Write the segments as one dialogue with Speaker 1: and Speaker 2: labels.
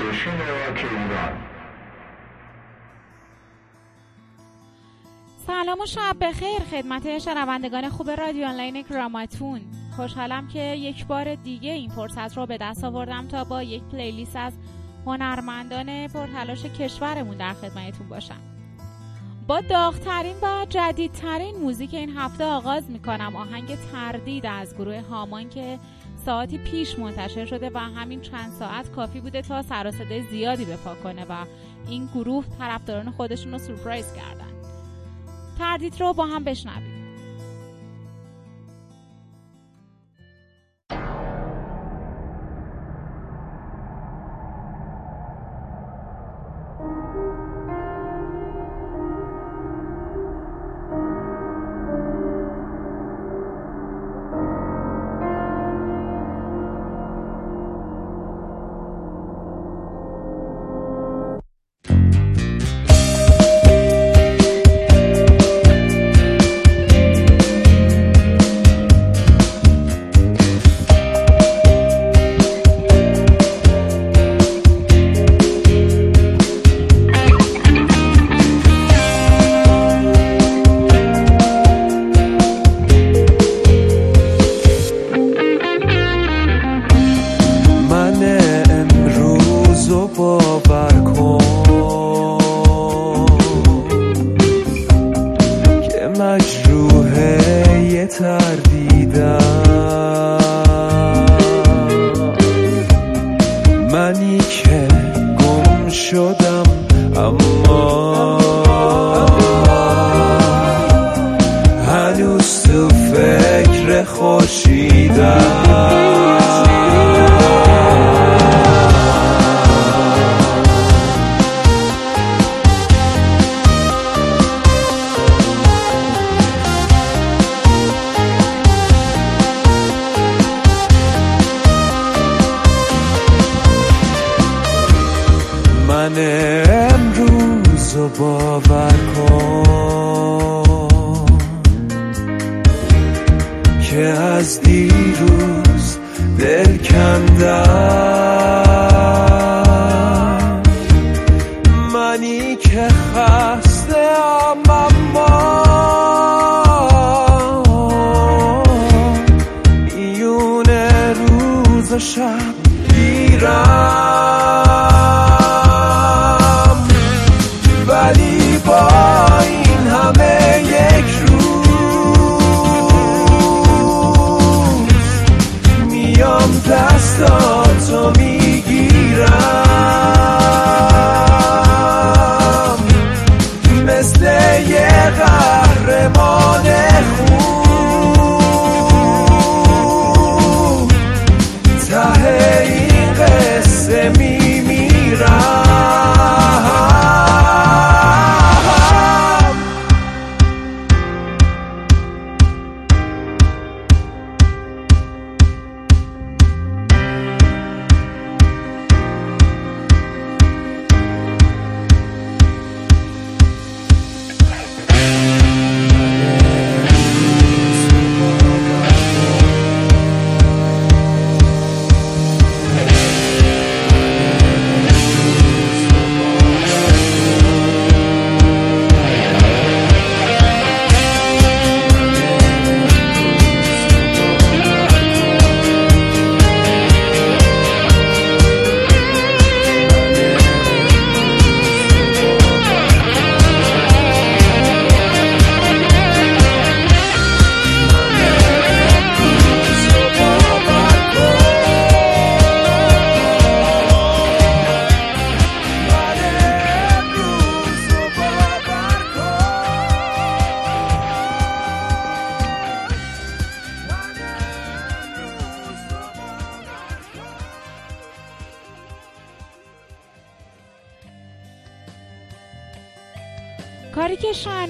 Speaker 1: ایران
Speaker 2: سلام و شب بخیر خدمت شنوندگان خوب رادیو آنلاین گراماتون خوشحالم که یک بار دیگه این فرصت رو به دست آوردم تا با یک پلیلیست از هنرمندان پرتلاش کشورمون در خدمتتون باشم. با داغترین و جدیدترین موزیک این هفته آغاز می‌کنم. آهنگ تردید از گروه هامان که ساعتی پیش منتشر شده و همین چند ساعت کافی بوده تا سر زیادی به پا کنه و این گروه طرفداران خودشون رو سورپرایز کردن. تردید رو با هم بشنویم.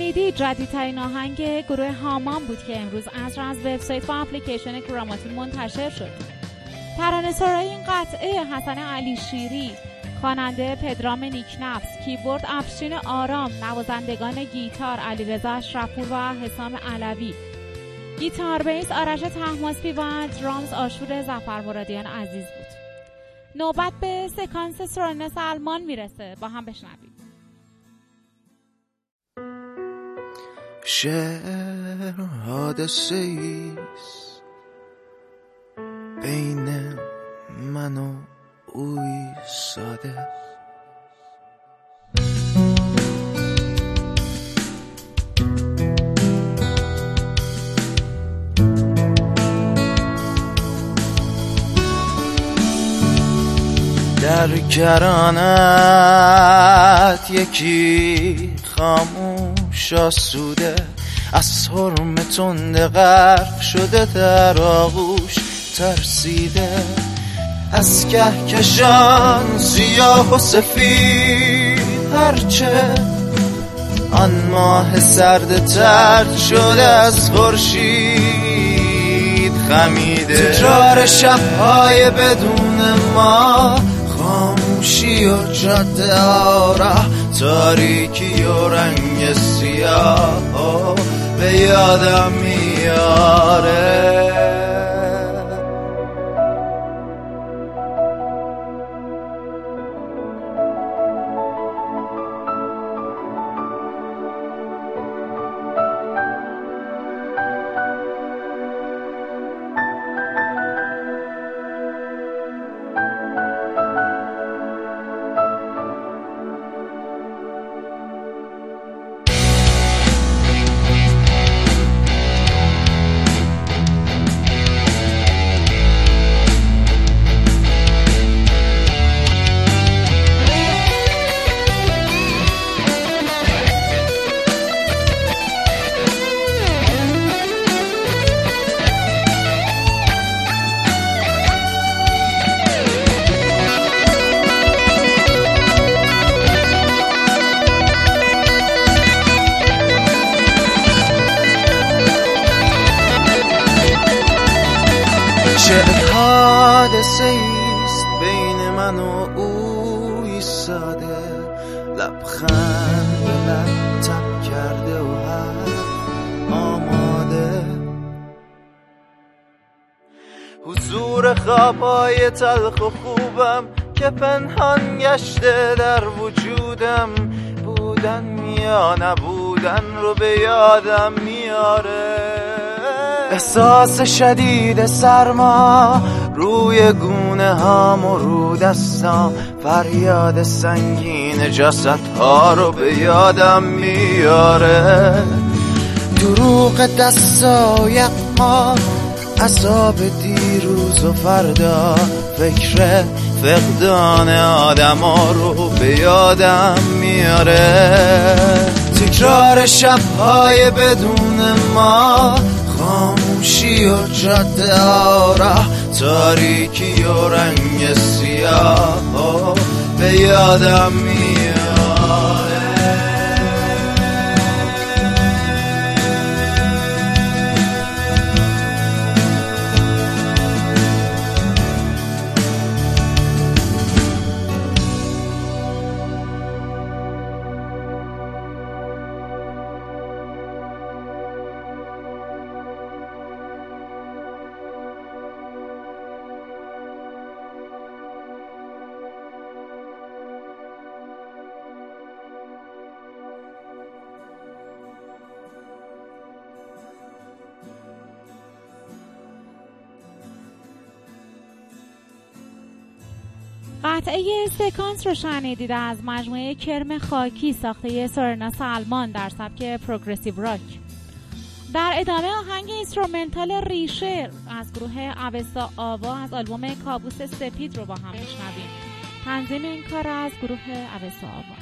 Speaker 2: که شنیدی جدیدترین آهنگ گروه هامان بود که امروز از از وبسایت و اپلیکیشن کراماتین منتشر شد. ترانه این قطعه حسن علی شیری خواننده پدرام نیکنفس کیبورد افشین آرام نوازندگان گیتار علیرضا اشرفپور و حسام علوی. گیتار بیس آرش تحماسبی و درامز آشور زفر مرادیان عزیز بود.
Speaker 3: نوبت به سکانس سرانه سلمان می‌رسه. با هم بشنویم.
Speaker 4: شعر حادثه ایست بین من و اوی ساده در کرانت یکی خاموش آسوده از حرم تند غرق شده در آغوش ترسیده. از کهکشان سیاه و سفید هرچه آن ماه سرد ترد شده از خورشید خمیده. تکرار شبهای بدون ما خاموشی و جاده آره تاریکی و رنگ سیاه به یادم میاره. چه حادثه ایست بین من و او ایستاده؟ لبخند لب تب کرده و حرف آماده. حضور خوابای تلخ و خوبم که پنهان گشته در وجودم. بودن یا نبودن رو به یادم میاره. احساس شدید سرما روی گونه هام و رو دستام فریاد سنگین جسد ها رو به یادم میاره. دروغ دستای ما عذاب دیروز و فردا. فکر فقدان آدم ها رو به یادم میاره. تکرار شبهای بدون ما خاموشی و جاده آره تاریکی و رنگ سیاه. به یادم میاره
Speaker 3: قطعه سکانس رو شنیدید از مجموعه کرم خاکی ساخته سورنا سلمان در سبک progressive rock. در ادامه آهنگ instrumental ریشه از گروه اوستا آوا از آلبوم کابوس سپید رو با هم میشنویم تنظیم این کار از گروه اوستا آوا.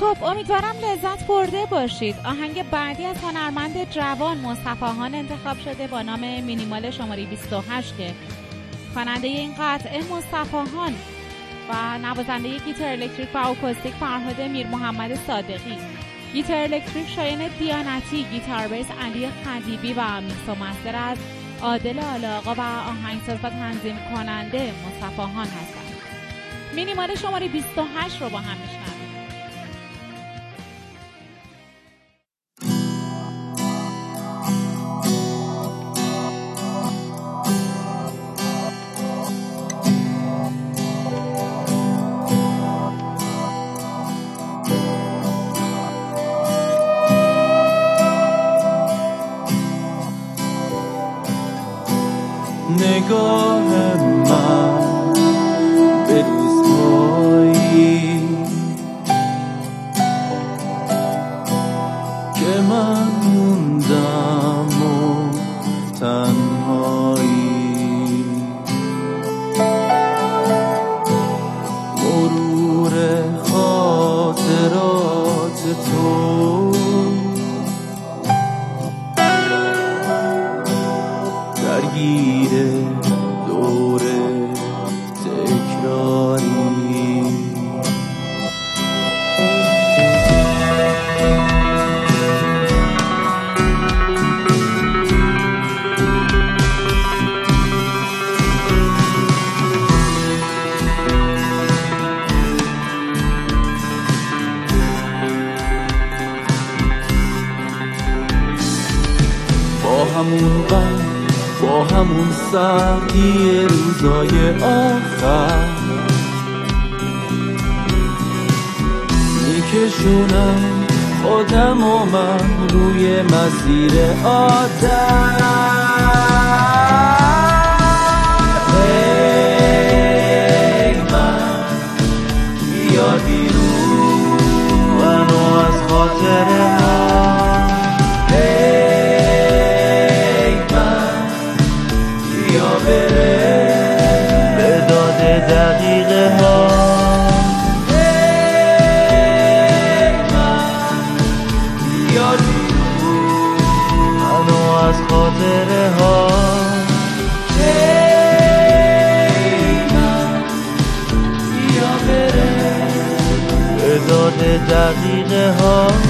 Speaker 3: خب امیدوارم لذت برده باشید. آهنگ بعدی از هنرمند جوان مصطفاهان انتخاب شده با نام مینیمال شماره 28 که خواننده این قطعه مصطفاهان و نوازنده گیتار الکتریک و آکوستیک فرهاد میر محمد صادقی. گیتار الکتریک شاین دیانتی گیتار بیس علی خدیبی و میکس و master از عادل آلاقا و آهنگساز و تنظیم کننده مصطفاهان هستند. مینیمال شماره 28 رو با هم
Speaker 5: you. دقیقه ها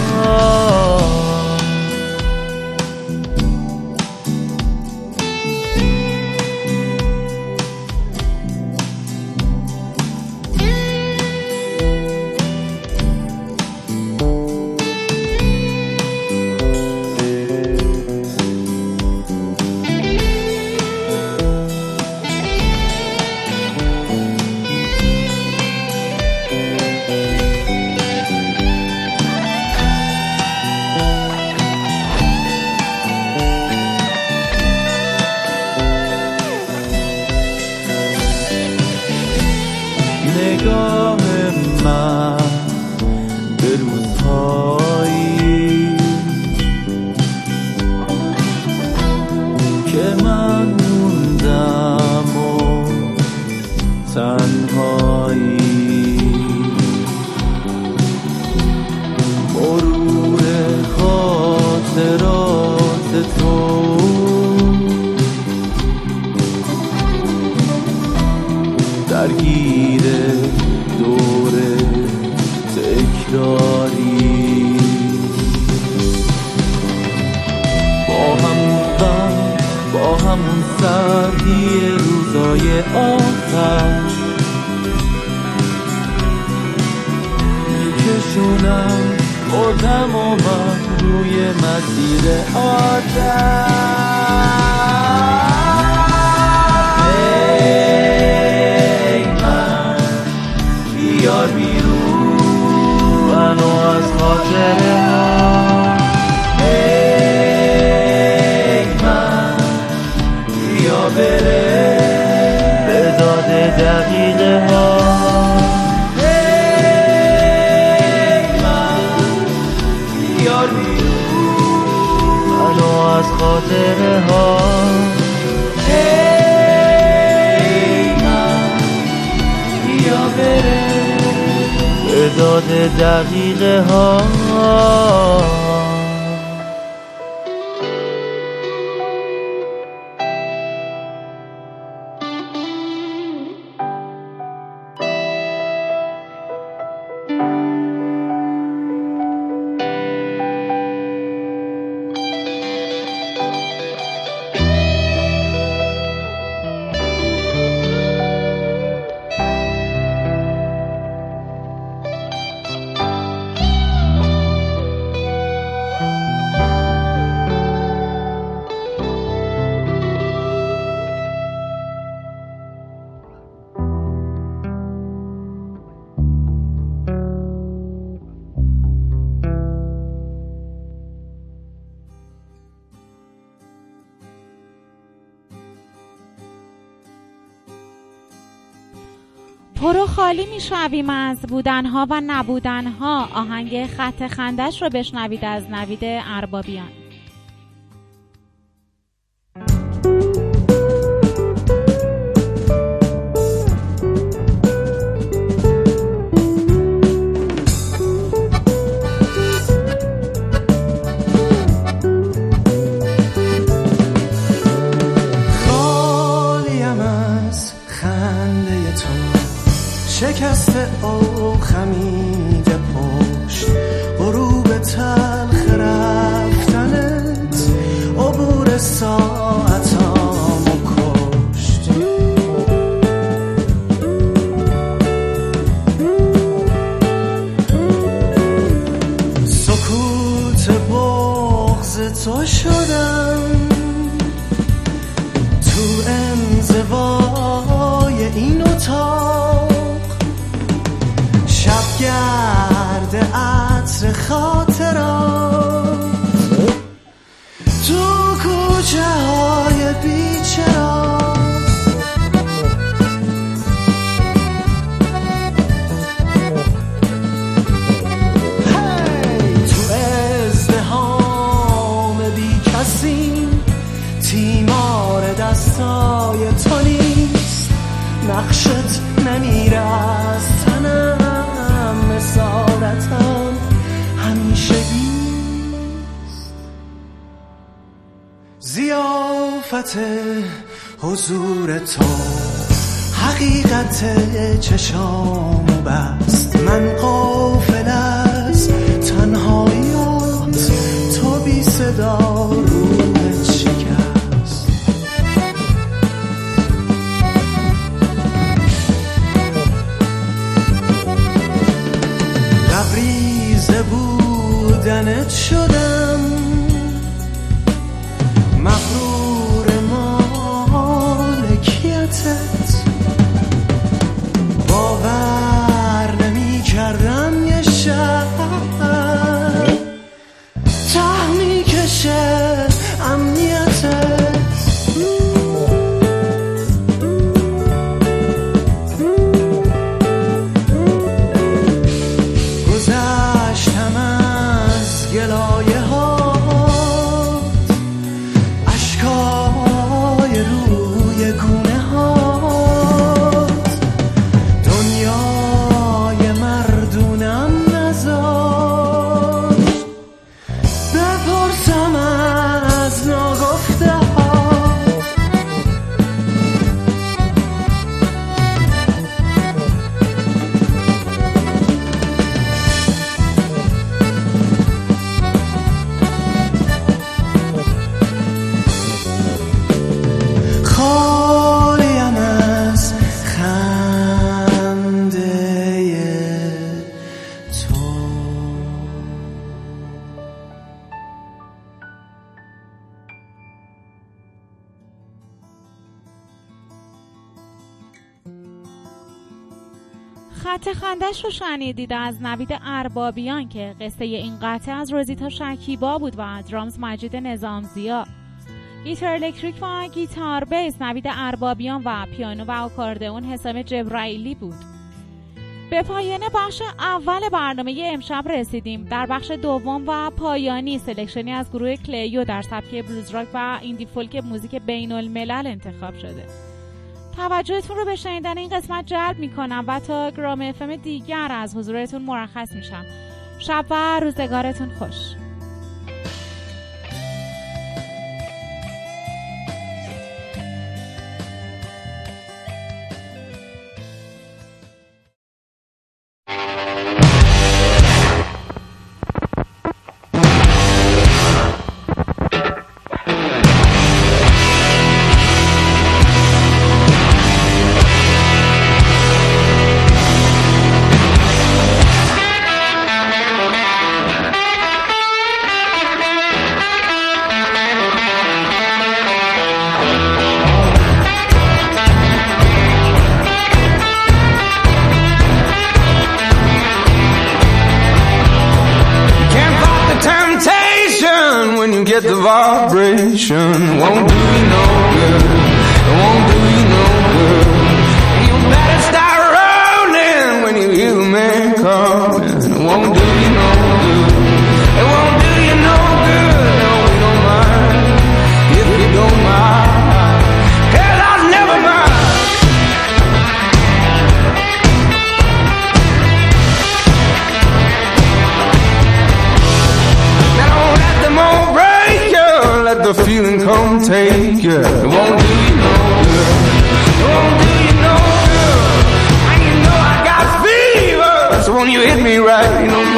Speaker 5: شدم مردم و من روی مسیر عادت تعداد دقیقه ها.
Speaker 3: پرو خالی میشنویم از بودنها و نبودنها. آهنگ خط خندش رو بشنوید از نوید اربابیان.
Speaker 6: حضور تو. حقیقت چشام بست. من قافل از تنهاییات تو بی صدا
Speaker 3: خندش رو شنیدید از نوید اربابیان که قصه این قطعه از روزیتا شکیبا بود و drums مجید نظامزیا گیتار الکتریک و گیتار بیس نوید اربابیان و پیانو و آکاردئون حسام جبرائیلی بود. به پایان بخش اول برنامه امشب رسیدیم. در بخش دوم و پایانی selection ی از گروه کلیو در سبک blues rock و indie folk موزیک بین الملل انتخاب شده.
Speaker 7: توجهتون رو به شنیدن این قسمت جلب می‌کنم و تا گرام افم دیگر از حضورتون مرخص میشم. شب و روزگارتون خوش. Don't you hit me right, you know.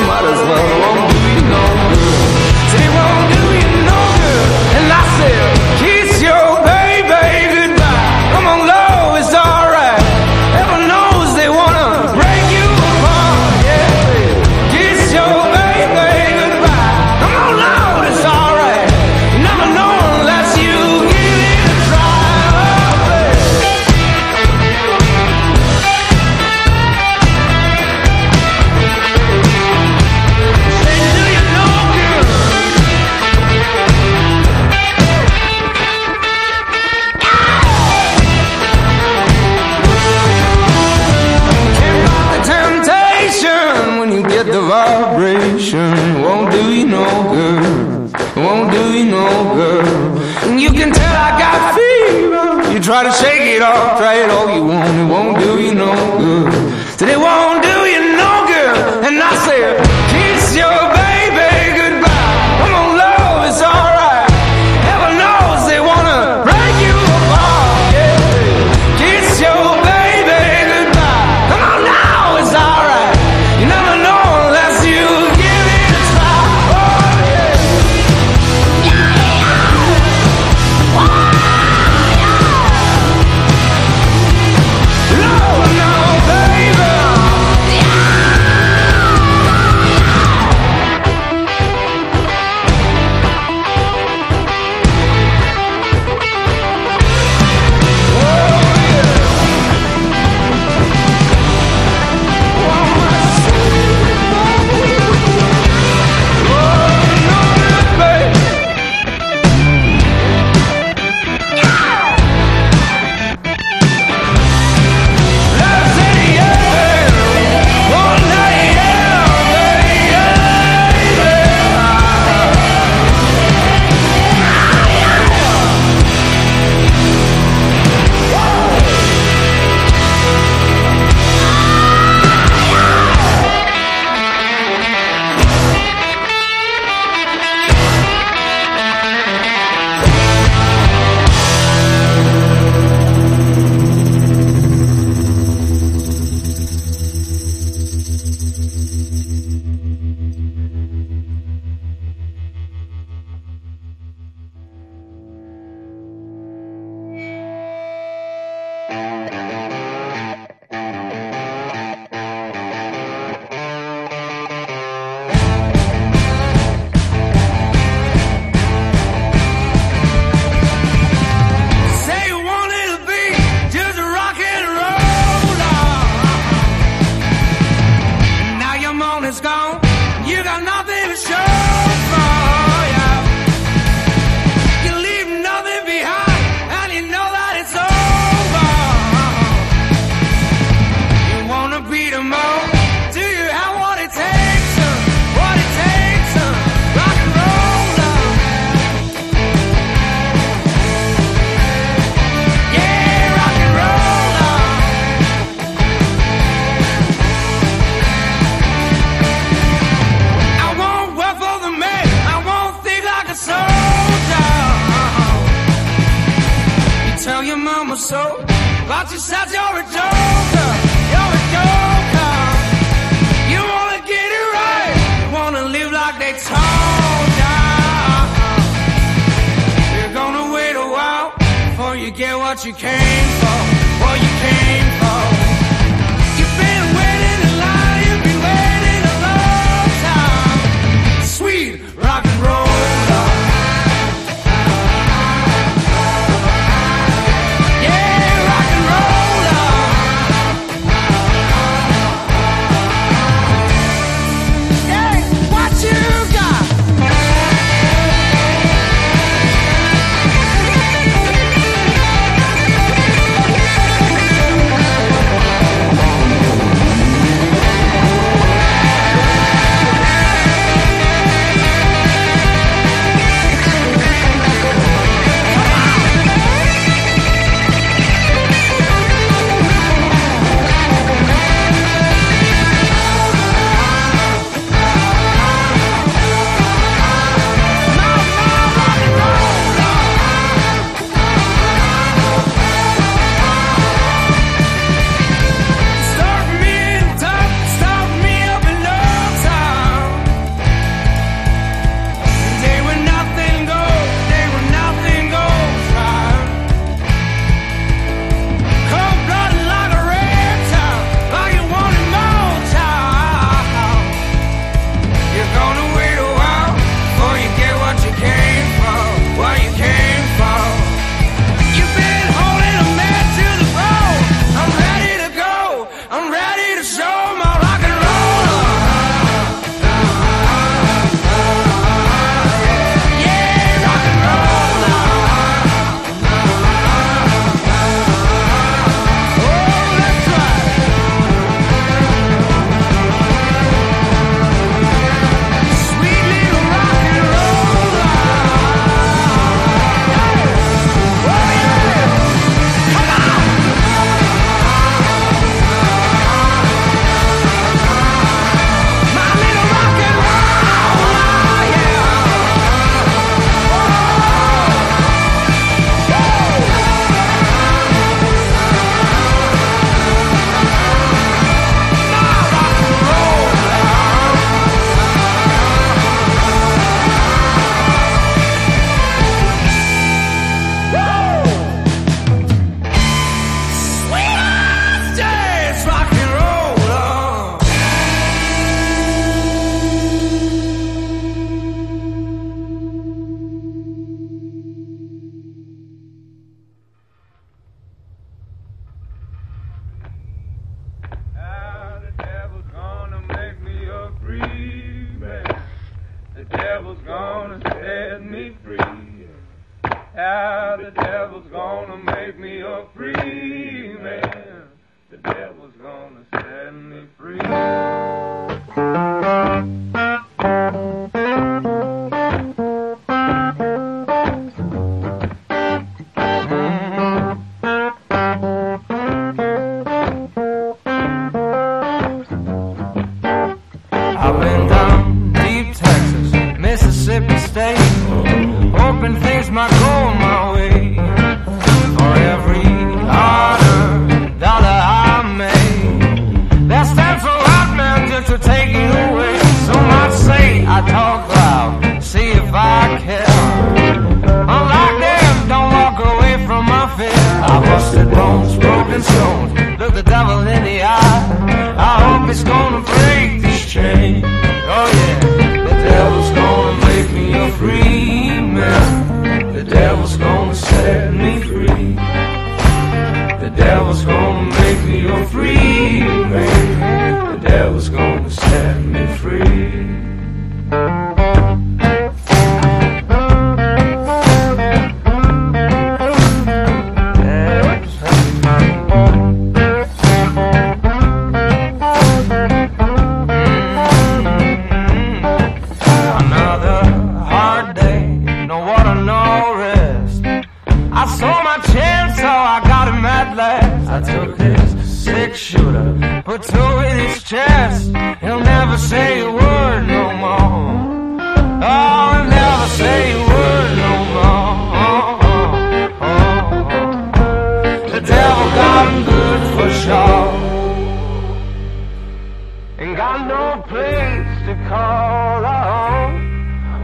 Speaker 7: no place to call our own.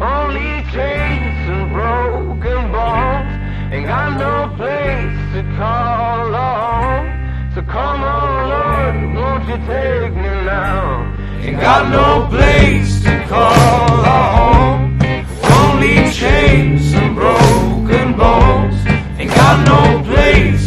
Speaker 7: Only chains and broken bones. Ain't got no place to call our own. So come on, Lord, won't you take me now? Ain't got no place to call our own. Only chains and broken bones. Ain't got no place.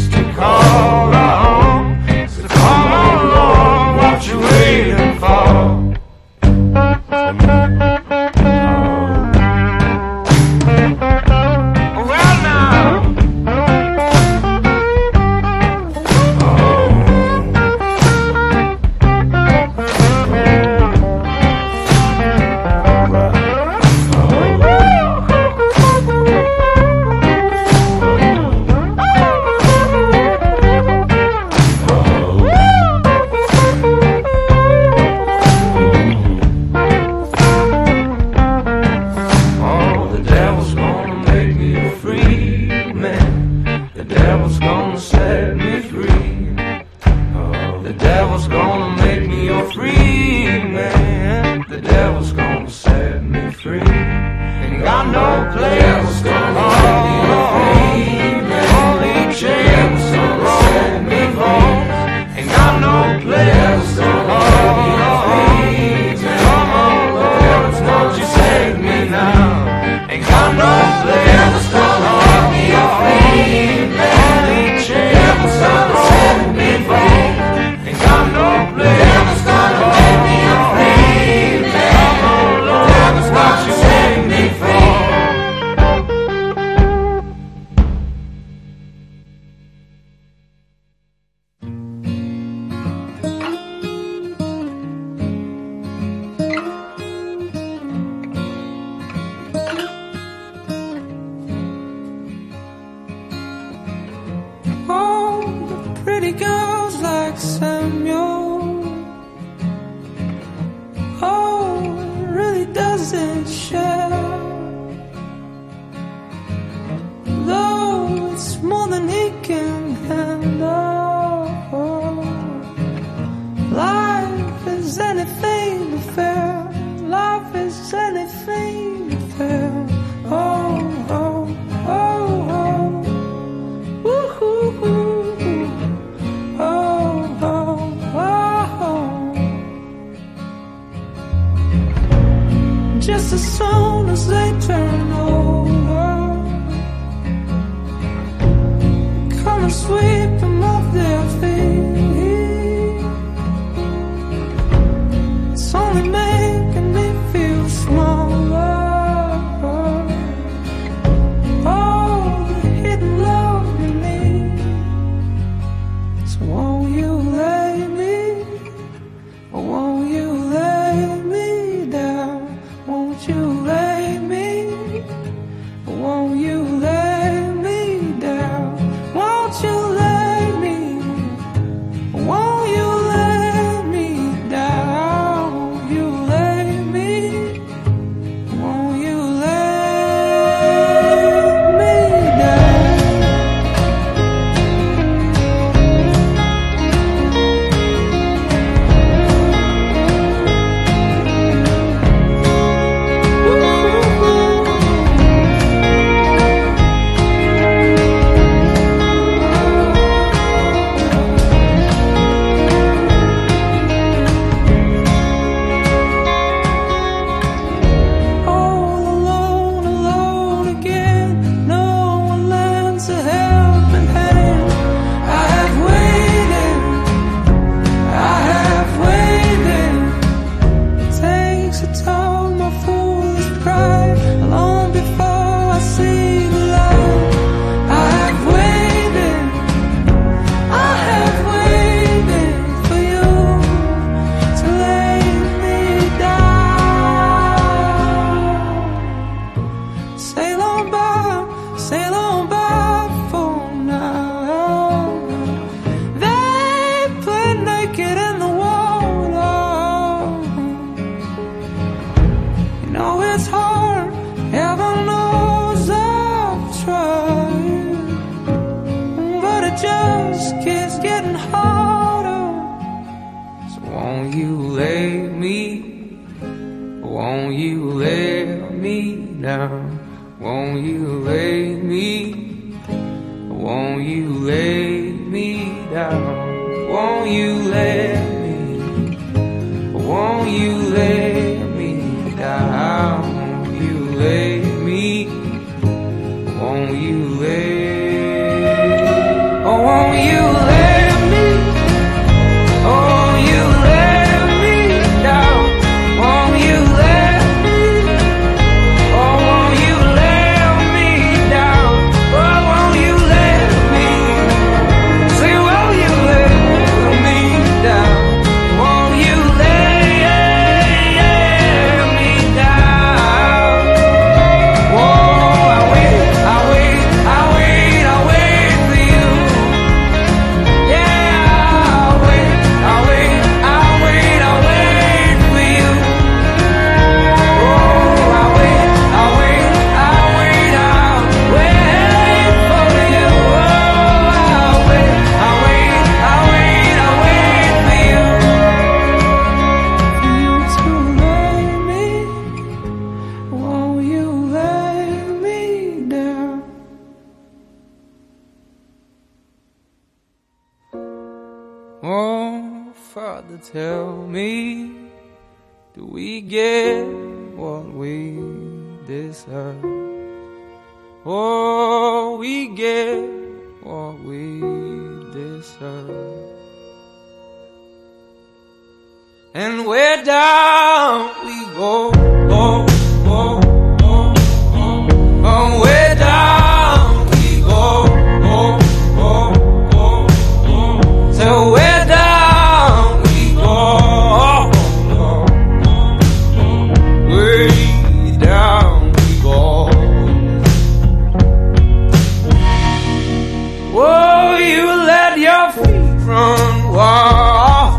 Speaker 7: front wall.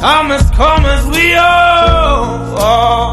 Speaker 7: Thomas Comas, we all.